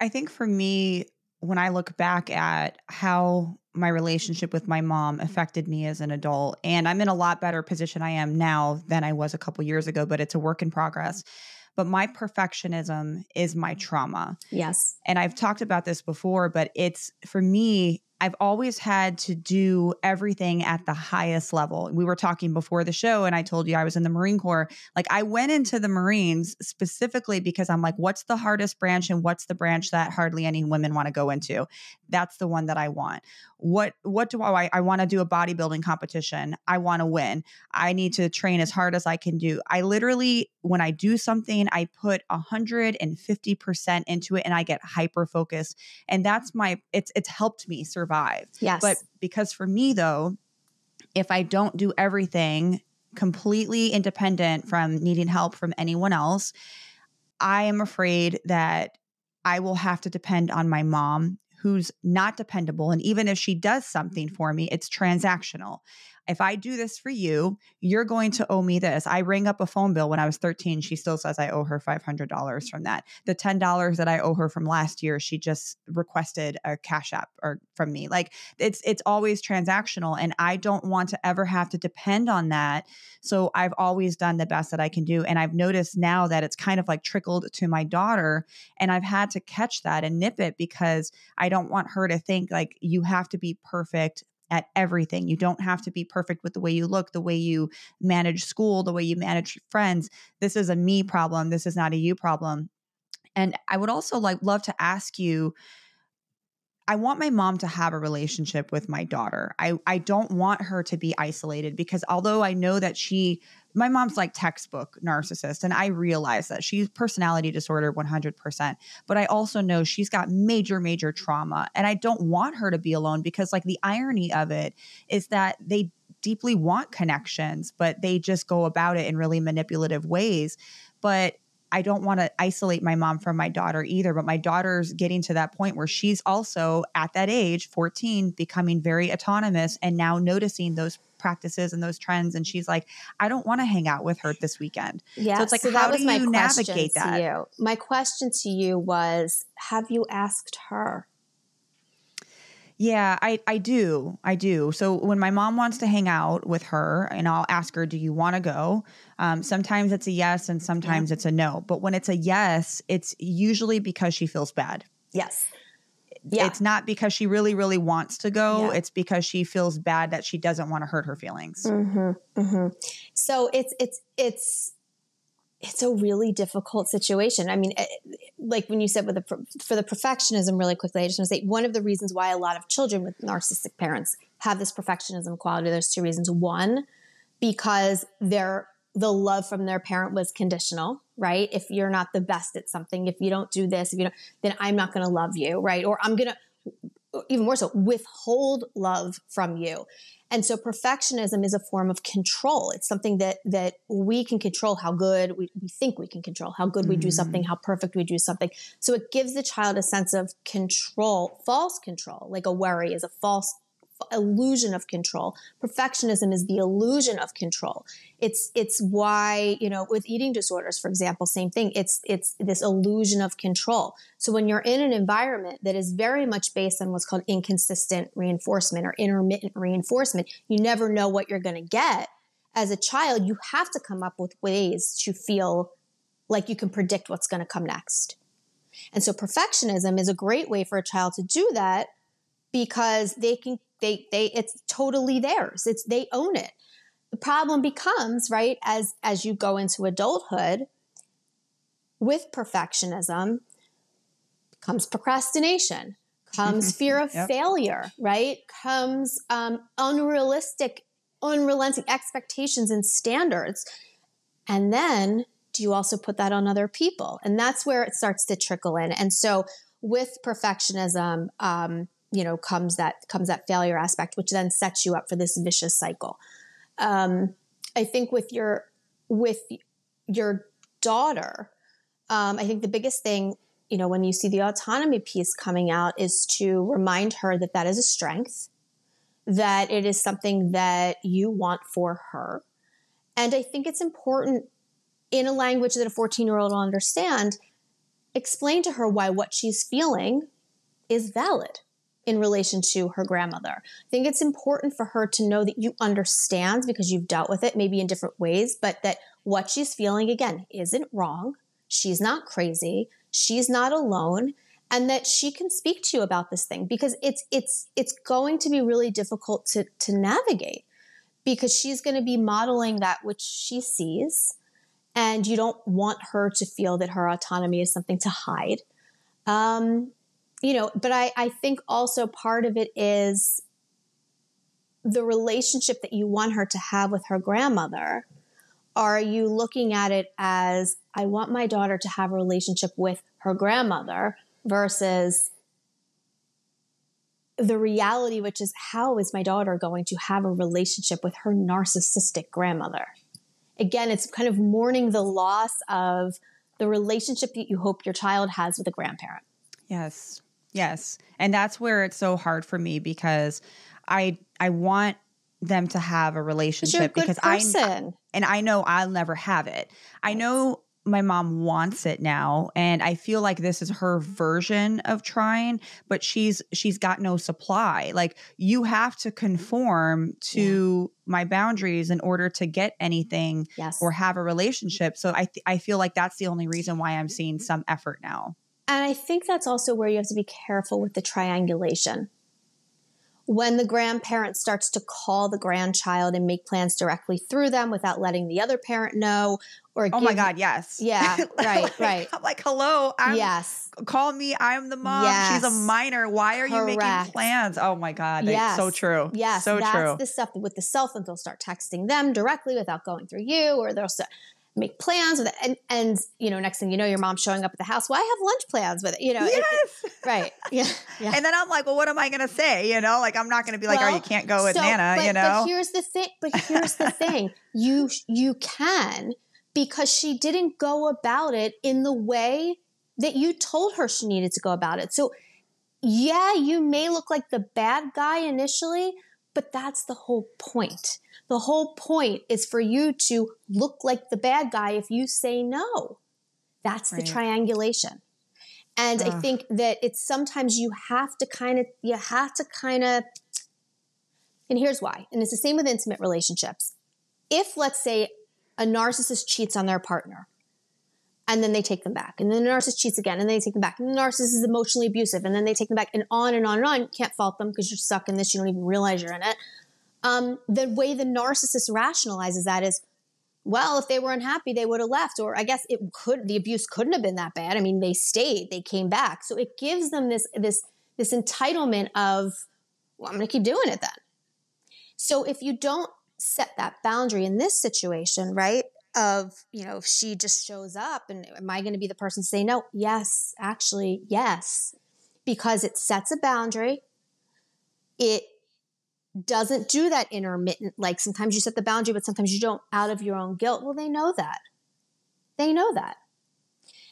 I think for me, when I look back at how my relationship with my mom affected me as an adult, and I'm in a lot better position I am now than I was a couple years ago, but it's a work in progress but my perfectionism is my mm. trauma. Yes. And I've talked about this before, but it's for me, I've always had to do everything at the highest level. We were talking before the show, and I told you I was in the Marine Corps. Like, I went into the Marines specifically because I'm like, what's the hardest branch and what's the branch that hardly any women want to go into? That's the one that I want. What what do I I want to do a bodybuilding competition. I want to win. I need to train as hard as I can do. I literally when I do something, I put 150% into it and I get hyper focused. And that's my it's it's helped me survive. Yes. But because for me though, if I don't do everything completely independent from needing help from anyone else, I am afraid that I will have to depend on my mom who's not dependable. And even if she does something mm-hmm. for me, it's transactional. If I do this for you, you're going to owe me this. I rang up a phone bill when I was 13. She still says I owe her $500 from that. The $10 that I owe her from last year, she just requested a cash app or from me. Like it's it's always transactional and I don't want to ever have to depend on that. So I've always done the best that I can do and I've noticed now that it's kind of like trickled to my daughter and I've had to catch that and nip it because I don't want her to think like you have to be perfect at everything. You don't have to be perfect with the way you look, the way you manage school, the way you manage friends. This is a me problem. This is not a you problem. And I would also like love to ask you I want my mom to have a relationship with my daughter. I, I don't want her to be isolated because although I know that she, my mom's like textbook narcissist, and I realize that she's personality disorder 100%. But I also know she's got major, major trauma. And I don't want her to be alone because, like, the irony of it is that they deeply want connections, but they just go about it in really manipulative ways. But I don't want to isolate my mom from my daughter either, but my daughter's getting to that point where she's also at that age, 14, becoming very autonomous and now noticing those practices and those trends. And she's like, I don't want to hang out with her this weekend. Yeah. So it's like, so how that was do my you question navigate that? you. My question to you was Have you asked her? Yeah, I, I do. I do. So when my mom wants to hang out with her, and I'll ask her, Do you want to go? Um, sometimes it's a yes and sometimes it's a no. But when it's a yes, it's usually because she feels bad. Yes. Yeah. It's not because she really, really wants to go. Yeah. It's because she feels bad that she doesn't want to hurt her feelings. Mm-hmm, mm-hmm. So it's it's it's it's a really difficult situation. I mean, it, like when you said with the for the perfectionism, really quickly, I just want to say one of the reasons why a lot of children with narcissistic parents have this perfectionism quality. There's two reasons. One, because their the love from their parent was conditional, right? If you're not the best at something, if you don't do this, if you don't, then I'm not going to love you, right? Or I'm going to even more so withhold love from you. And so perfectionism is a form of control. It's something that that we can control how good we, we think we can control, how good we do something, mm. how perfect we do something. So it gives the child a sense of control, false control, like a worry is a false illusion of control. Perfectionism is the illusion of control. It's it's why, you know, with eating disorders, for example, same thing. It's it's this illusion of control. So when you're in an environment that is very much based on what's called inconsistent reinforcement or intermittent reinforcement, you never know what you're going to get. As a child, you have to come up with ways to feel like you can predict what's going to come next. And so perfectionism is a great way for a child to do that because they can they they it's totally theirs. It's they own it. The problem becomes, right, as as you go into adulthood with perfectionism comes procrastination, comes fear of Yep. failure, right? Comes um, unrealistic, unrelenting expectations and standards. And then do you also put that on other people? And that's where it starts to trickle in. And so with perfectionism, um, you know, comes that comes that failure aspect, which then sets you up for this vicious cycle. Um, I think with your with your daughter, um, I think the biggest thing, you know, when you see the autonomy piece coming out, is to remind her that that is a strength, that it is something that you want for her, and I think it's important in a language that a 14 year old will understand. Explain to her why what she's feeling is valid in relation to her grandmother. I think it's important for her to know that you understand because you've dealt with it maybe in different ways, but that what she's feeling again isn't wrong. She's not crazy. She's not alone and that she can speak to you about this thing because it's it's it's going to be really difficult to to navigate because she's going to be modeling that which she sees and you don't want her to feel that her autonomy is something to hide. Um, you know, but I, I think also part of it is the relationship that you want her to have with her grandmother. Are you looking at it as, I want my daughter to have a relationship with her grandmother versus the reality, which is, how is my daughter going to have a relationship with her narcissistic grandmother? Again, it's kind of mourning the loss of the relationship that you hope your child has with a grandparent. Yes. Yes. And that's where it's so hard for me because I I want them to have a relationship because I person. and I know I'll never have it. I know my mom wants it now and I feel like this is her version of trying, but she's she's got no supply. Like you have to conform to my boundaries in order to get anything yes. or have a relationship. So I th- I feel like that's the only reason why I'm seeing some effort now. And I think that's also where you have to be careful with the triangulation. When the grandparent starts to call the grandchild and make plans directly through them without letting the other parent know, or Oh my god, yes. Yeah, right, [LAUGHS] Like, right. I'm like, "Hello, I'm yes, call me. I'm the mom. She's a minor. Why are you making plans?" Oh my god, that's so true. yes, so that's true. the stuff with the cell phones. They'll start texting them directly without going through you, or they'll start, make plans with it. And, and you know, next thing you know, your mom's showing up at the house. Well, I have lunch plans with it. You know, it- yes. right? [LAUGHS] Yeah, yeah. And then I'm like, well, what am I going to say? You know, like I'm not going to be like, oh, you can't go with So, Nana. but, you know, But here's the thing. But [LAUGHS] here's the thing. You you can because she didn't go about it in the way that you told her she needed to go about it. So yeah, you may look like the bad guy initially, but that's the whole point. The whole point is for you to look like the bad guy if you say no. That's the triangulation. And I think that it's sometimes you have to kind of, you have to kind of, and here's why. And it's the same with intimate relationships. If, let's say, a narcissist cheats on their partner, and then they take them back, and then the narcissist cheats again, and then they take them back, and the narcissist is emotionally abusive, and then they take them back, and on and on and on. You can't fault them because you're stuck in this. You don't even realize you're in it. Um, the way the narcissist rationalizes that is, well, if they were unhappy, they would have left. Or I guess it could the abuse couldn't have been that bad. I mean, they stayed, they came back. So it gives them this this this entitlement of, well, I'm gonna keep doing it then. So if you don't set that boundary in this situation, right? Of, you know, if she just shows up and am I gonna be the person to say no? Yes, actually, yes. Because it sets a boundary. It doesn't do that intermittent like sometimes you set the boundary but sometimes you don't out of your own guilt. Well they know that. They know that.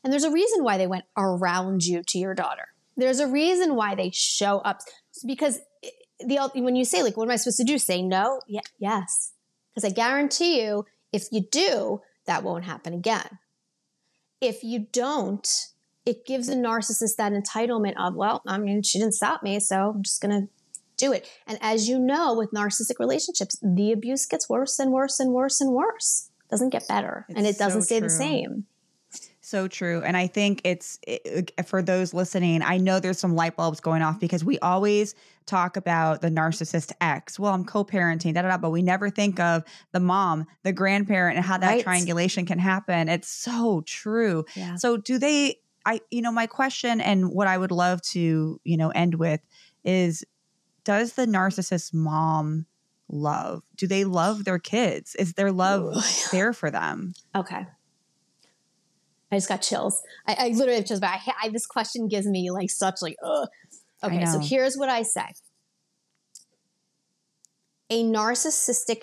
And there's a reason why they went around you to your daughter. There's a reason why they show up because the when you say like what am i supposed to do? Say no? Yeah, yes. Because i guarantee you if you do that won't happen again. If you don't it gives the narcissist that entitlement of well i mean she didn't stop me so i'm just gonna do it. And as you know, with narcissistic relationships, the abuse gets worse and worse and worse and worse. It doesn't get better, and it doesn't so stay the same. So true. And I think it's it, for those listening, I know there's some light bulbs going off because we always talk about the narcissist ex. Well, I'm co parenting, da da da, but we never think of the mom, the grandparent, and how that Right. triangulation can happen. It's so true. Yeah. So, do they, I, you know, my question and what I would love to, you know, end with is does the narcissist mom love? Do they love their kids? Is their love there for them? Okay. I just got chills. I, I literally have chills, but I, I, this question gives me like such like, ugh. Okay, so here's what I say. A narcissistic,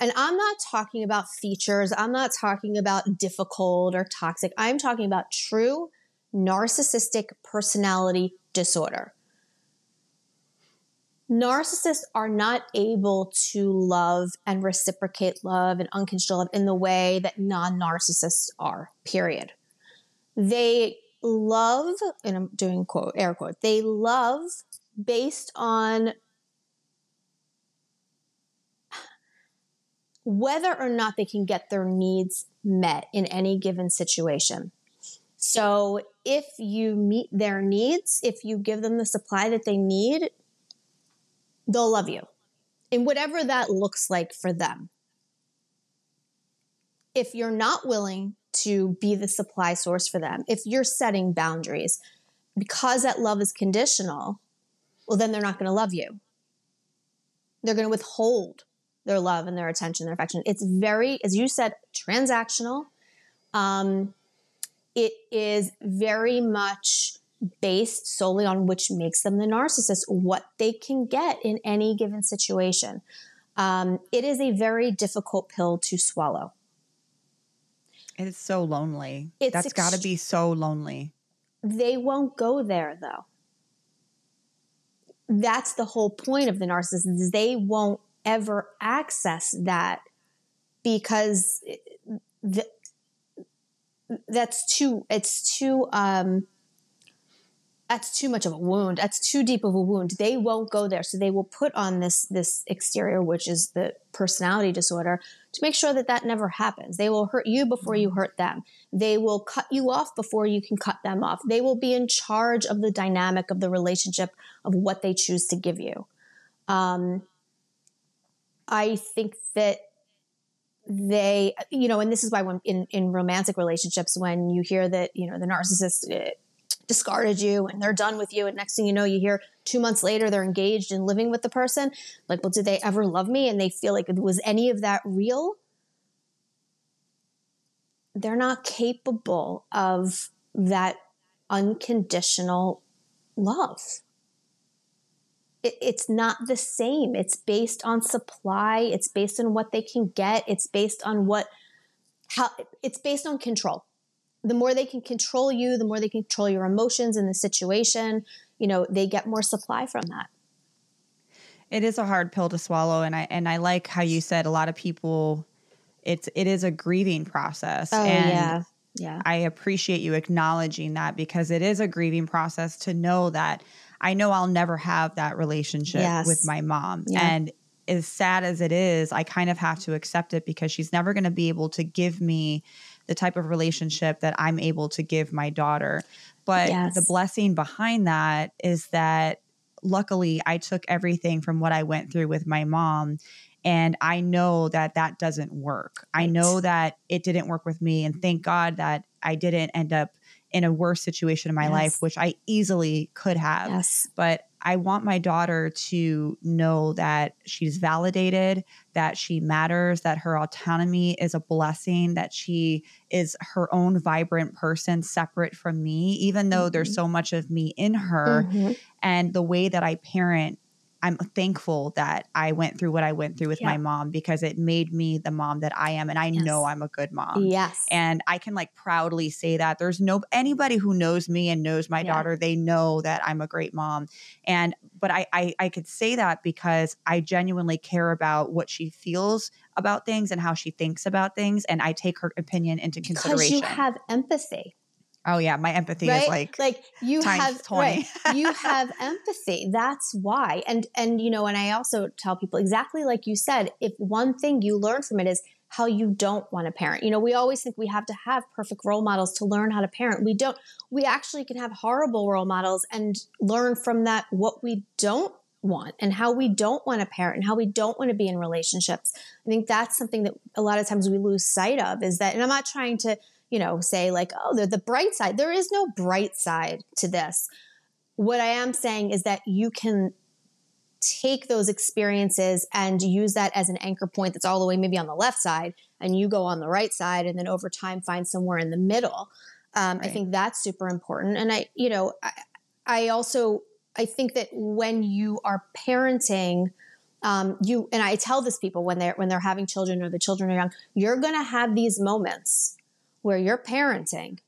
and I'm not talking about features. I'm not talking about difficult or toxic. I'm talking about true narcissistic personality disorder. Narcissists are not able to love and reciprocate love and unconditional love in the way that non narcissists are, period. They love, and I'm doing quote, air quote, they love based on whether or not they can get their needs met in any given situation. So if you meet their needs, if you give them the supply that they need, they'll love you in whatever that looks like for them. If you're not willing to be the supply source for them, if you're setting boundaries, because that love is conditional, well, then they're not going to love you. They're going to withhold their love and their attention, their affection. It's very, as you said, transactional. Um, it is very much based solely on which makes them the narcissist, what they can get in any given situation. Um, it is a very difficult pill to swallow. It is so lonely. It's That's got to be so lonely. They won't go there though. That's the whole point of the narcissist is they won't ever access that because the, that's too it's too um that's too much of a wound. That's too deep of a wound. They won't go there. So they will put on this this exterior which is the personality disorder to make sure that that never happens. They will hurt you before you hurt them. They will cut you off before you can cut them off. They will be in charge of the dynamic of the relationship of what they choose to give you. Um, i think that they you know and this is why when in, in romantic relationships when you hear that you know the narcissist uh, discarded you and they're done with you and next thing you know you hear two months later they're engaged and living with the person like well did they ever love me and they feel like was any of that real they're not capable of that unconditional love it, it's not the same. It's based on supply. It's based on what they can get. It's based on what, how, it's based on control. The more they can control you, the more they control your emotions in the situation, you know, they get more supply from that. It is a hard pill to swallow. And I, and I like how you said a lot of people, it's, it is a grieving process. Oh, and yeah. Yeah. I appreciate you acknowledging that because it is a grieving process to know that I know I'll never have that relationship Yes. with my mom. Yeah. And as sad as it is, I kind of have to accept it because she's never going to be able to give me the type of relationship that I'm able to give my daughter. But Yes. the blessing behind that is that luckily I took everything from what I went through with my mom and I know that that doesn't work. I know that it didn't work with me and thank God that I didn't end up in a worse situation in my Yes. life which I easily could have Yes. but I want my daughter to know that she's validated, that she matters, that her autonomy is a blessing, that she is her own vibrant person separate from me, even though there's Mhm. so much of me in her. Mhm. And the way that I parent, I'm thankful that I went through what I went through with Yeah. my mom because it made me the mom that I am. And I Yes. know I'm a good mom Yes. and I can like proudly say that there's no anybody who knows me and knows my Yeah. daughter, they know that I'm a great mom. And but I, I I could say that because I genuinely care about what she feels about things and how she thinks about things, and I take her opinion into because consideration. you have empathy. Oh yeah, my empathy right? is like, like you have 20. right. you [LAUGHS] have empathy. That's why. And and you know, and I also tell people exactly like you said, if one thing you learn from it is how you don't want to parent. You know, we always think we have to have perfect role models to learn how to parent. We don't. We actually can have horrible role models and learn from that what we don't want and how we don't want to parent and how we don't want to be in relationships. I think that's something that a lot of times we lose sight of is that and I'm not trying to you know, say like, oh, the, the bright side. There is no bright side to this. What I am saying is that you can take those experiences and use that as an anchor point that's all the way maybe on the left side and you go on the right side and then over time find somewhere in the middle. Um, I think that's super important. And I, you know, I, I also, I think that when you are parenting, um, you and I tell this people when they're when they're having children or the children are young, you're going to have these moments where you're parenting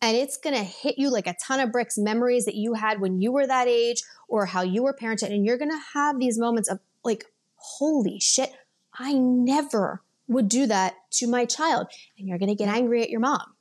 and it's going to hit you like a ton of bricks memories that you had when you were that age or how you were parented and you're going to have these moments of like holy shit i never would do that to my child and you're going to get angry at your mom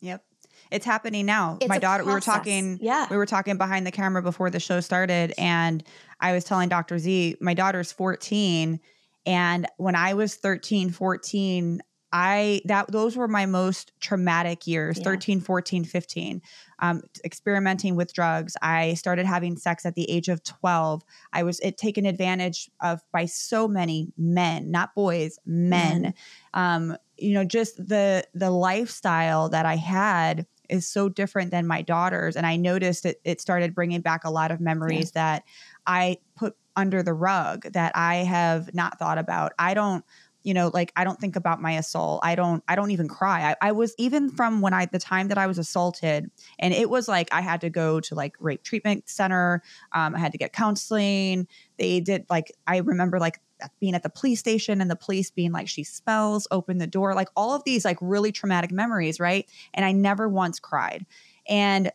yep. It's happening now. It's my daughter, we were talking yeah we were talking behind the camera before the show started and i was telling dr z my daughter's 14 and when i was 13 14 i that those were my most traumatic years Yeah. 13 14 15 um, experimenting with drugs. I started having sex at the age of 12 i was it taken advantage of by so many men not boys men. Men. um, you know just the the lifestyle that i had is so different than my daughter's and i noticed it, it started bringing back a lot of memories that i put under the rug that i have not thought about. I don't you know like i don't think about my assault. I don't i don't even cry. I, I was even from when i the time that i was assaulted and it was like i had to go to like rape treatment center um, i had to get counseling. They did like i remember like being at the police station and the police being like she smells open the door like all of these like really traumatic memories right? And i never once cried. And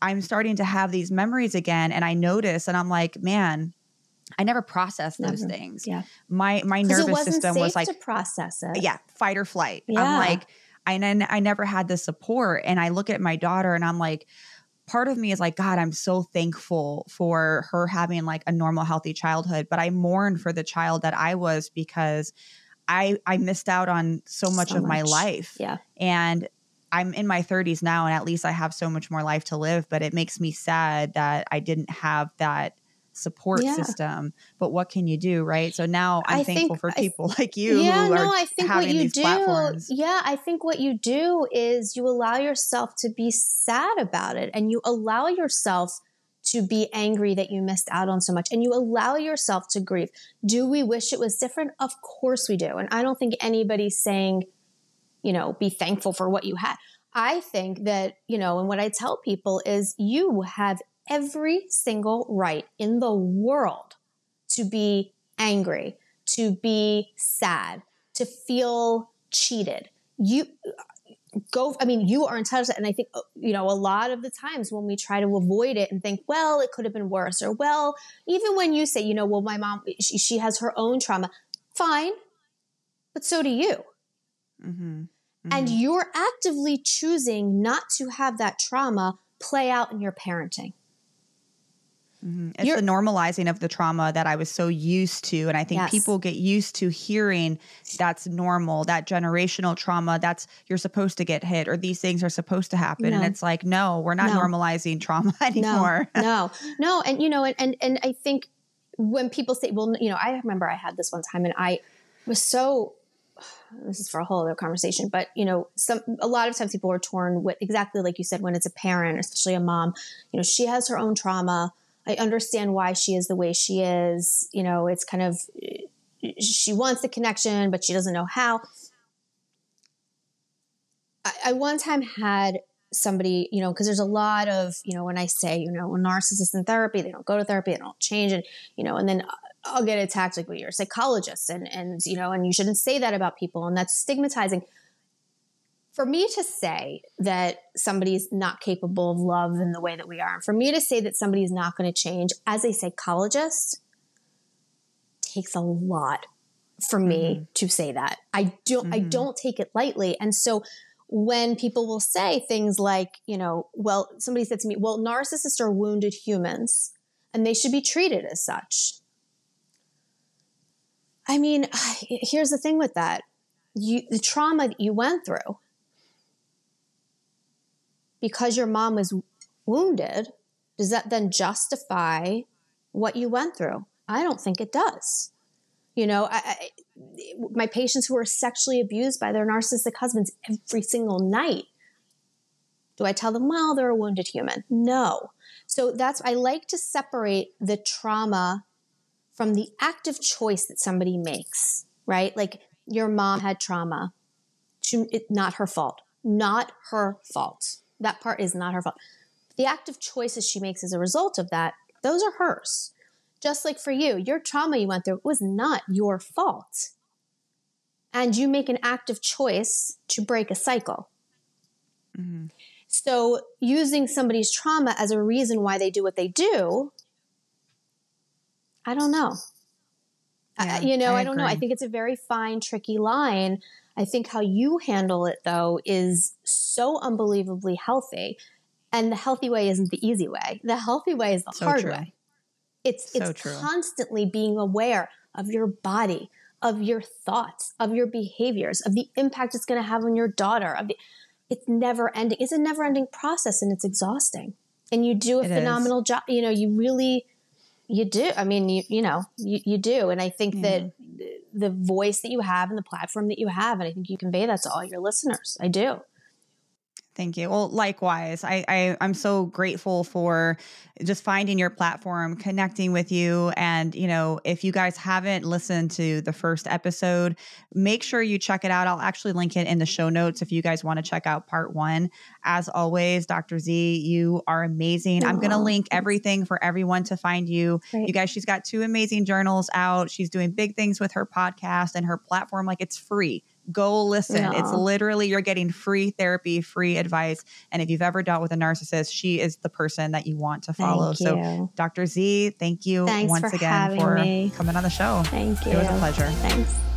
i'm starting to have these memories again and i notice and i'm like man I never processed those things. Yeah. My my nervous system was like to process it. yeah, fight or flight. Yeah. I'm like, I then I never had the support. And I look at my daughter and I'm like, part of me is like, God, I'm so thankful for her having like a normal, healthy childhood. But I mourn for the child that I was because I I missed out on so much So of my life. Yeah. And I'm in my 30s now, and at least I have so much more life to live. But it makes me sad that I didn't have that support Yeah. system. But what can you do, right? So now I'm I thankful think- for I- people [LAUGHS] like you yeah, who no, are I think what having you these do, platforms. yeah, I think what you do is you allow yourself to be sad about it and you allow yourself to be angry that you missed out on so much and you allow yourself to grieve. Do we wish it was different? Of course we do. And I don't think anybody's saying, you know, be thankful for what you had. I think that, you know, and what I tell people is you have every single right in the world to be angry, to be sad, to feel cheated. You go, I mean, you are entitled to, and I think, uh, you know, a lot of the times when we try to avoid it and think, well, it could have been worse, or well, even when you say, you know, well, my mom, she, she has her own trauma, fine, but so do you. Mhm. And Mhm. you're actively choosing not to have that trauma play out in your parenting. Mhm. It's You're- the normalizing of the trauma that I was so used to. And I think Yes. people get used to hearing that's normal, that generational trauma, that's you're supposed to get hit or these things are supposed to happen. And it's like, no, we're not No. normalizing trauma [LAUGHS] anymore. No, [LAUGHS] no, no. And you know, and, and and I think when people say, well, you know, I remember I had this one time and I was so [SIGHS] this is for a whole other conversation, but you know, some a lot of times people are torn with exactly like you said, when it's a parent, especially a mom, you know, she has her own trauma. I understand why she is the way she is. You know, it's kind of she wants the connection, but she doesn't know how. I, I one time had somebody, you know, because there's a lot of, you know, when I say, you know, when narcissists in therapy, they don't go to therapy, they don't change, and you know, and then I'll get attacked like, well, you're a psychologist, and and you know, and you shouldn't say that about people, and that's stigmatizing. For me to say that somebody's not capable of love in the way that we are, and for me to say that somebody's not going to change as a psychologist takes a lot for me to say that. I don't I Mhm. don't take it lightly. And so when people will say things like, you know, well, somebody said to me, well, narcissists are wounded humans and they should be treated as such. I mean, [SIGHS] here's the thing with that. You the trauma that you went through because your mom was wounded, does that then justify what you went through? I don't think it does. You know, I, I, my patients who are sexually abused by their narcissistic husbands every single night. Do I tell them, well, they're a wounded human? No. So that's, I like to separate the trauma from the active choice that somebody makes, right? Like your mom had trauma, to, it, not her fault, not her fault. That part is not her fault. The active choices she makes as a result of that, those are hers. Just like for you, your trauma you went through was not your fault. And you make an active choice to break a cycle. Mhm. So, using somebody's trauma as a reason why they do what they do, I don't know. I- Yeah, you know, I I, don't know. I think it's a very fine, tricky line. I think how you handle it, though, is so unbelievably healthy. And the healthy way isn't the easy way. The healthy way is the So hard true. way. It's So it's true. constantly being aware of your body, of your thoughts, of your behaviors, of the impact it's going to have on your daughter. Of the, it's never ending. It's a never ending process, and it's exhausting. And you do a It phenomenal job. You know, you really, you do. I mean, you you know, you, you do. And I think that mm-hmm. the voice that you have and the platform that you have, and I think you convey that to all your listeners. I do. Thank you. Well, likewise, I, I I'm so grateful for just finding your platform, connecting with you, and you know, if you guys haven't listened to the first episode, make sure you check it out. I'll actually link it in the show notes if you guys want to check out part one. As always, Dr. Z, you are amazing. I'm going to link everything for everyone to find you. Great. You guys, she's got two amazing journals out. She's doing big things with her podcast and her platform. Like it's free. Go listen. It's literally you're getting free therapy, free advice. And if you've ever dealt with a narcissist, she is the person that you want to follow. So. Dr. Z, thank you Thanks once for again for me. coming on the show. Thank you. It was a pleasure. Thanks.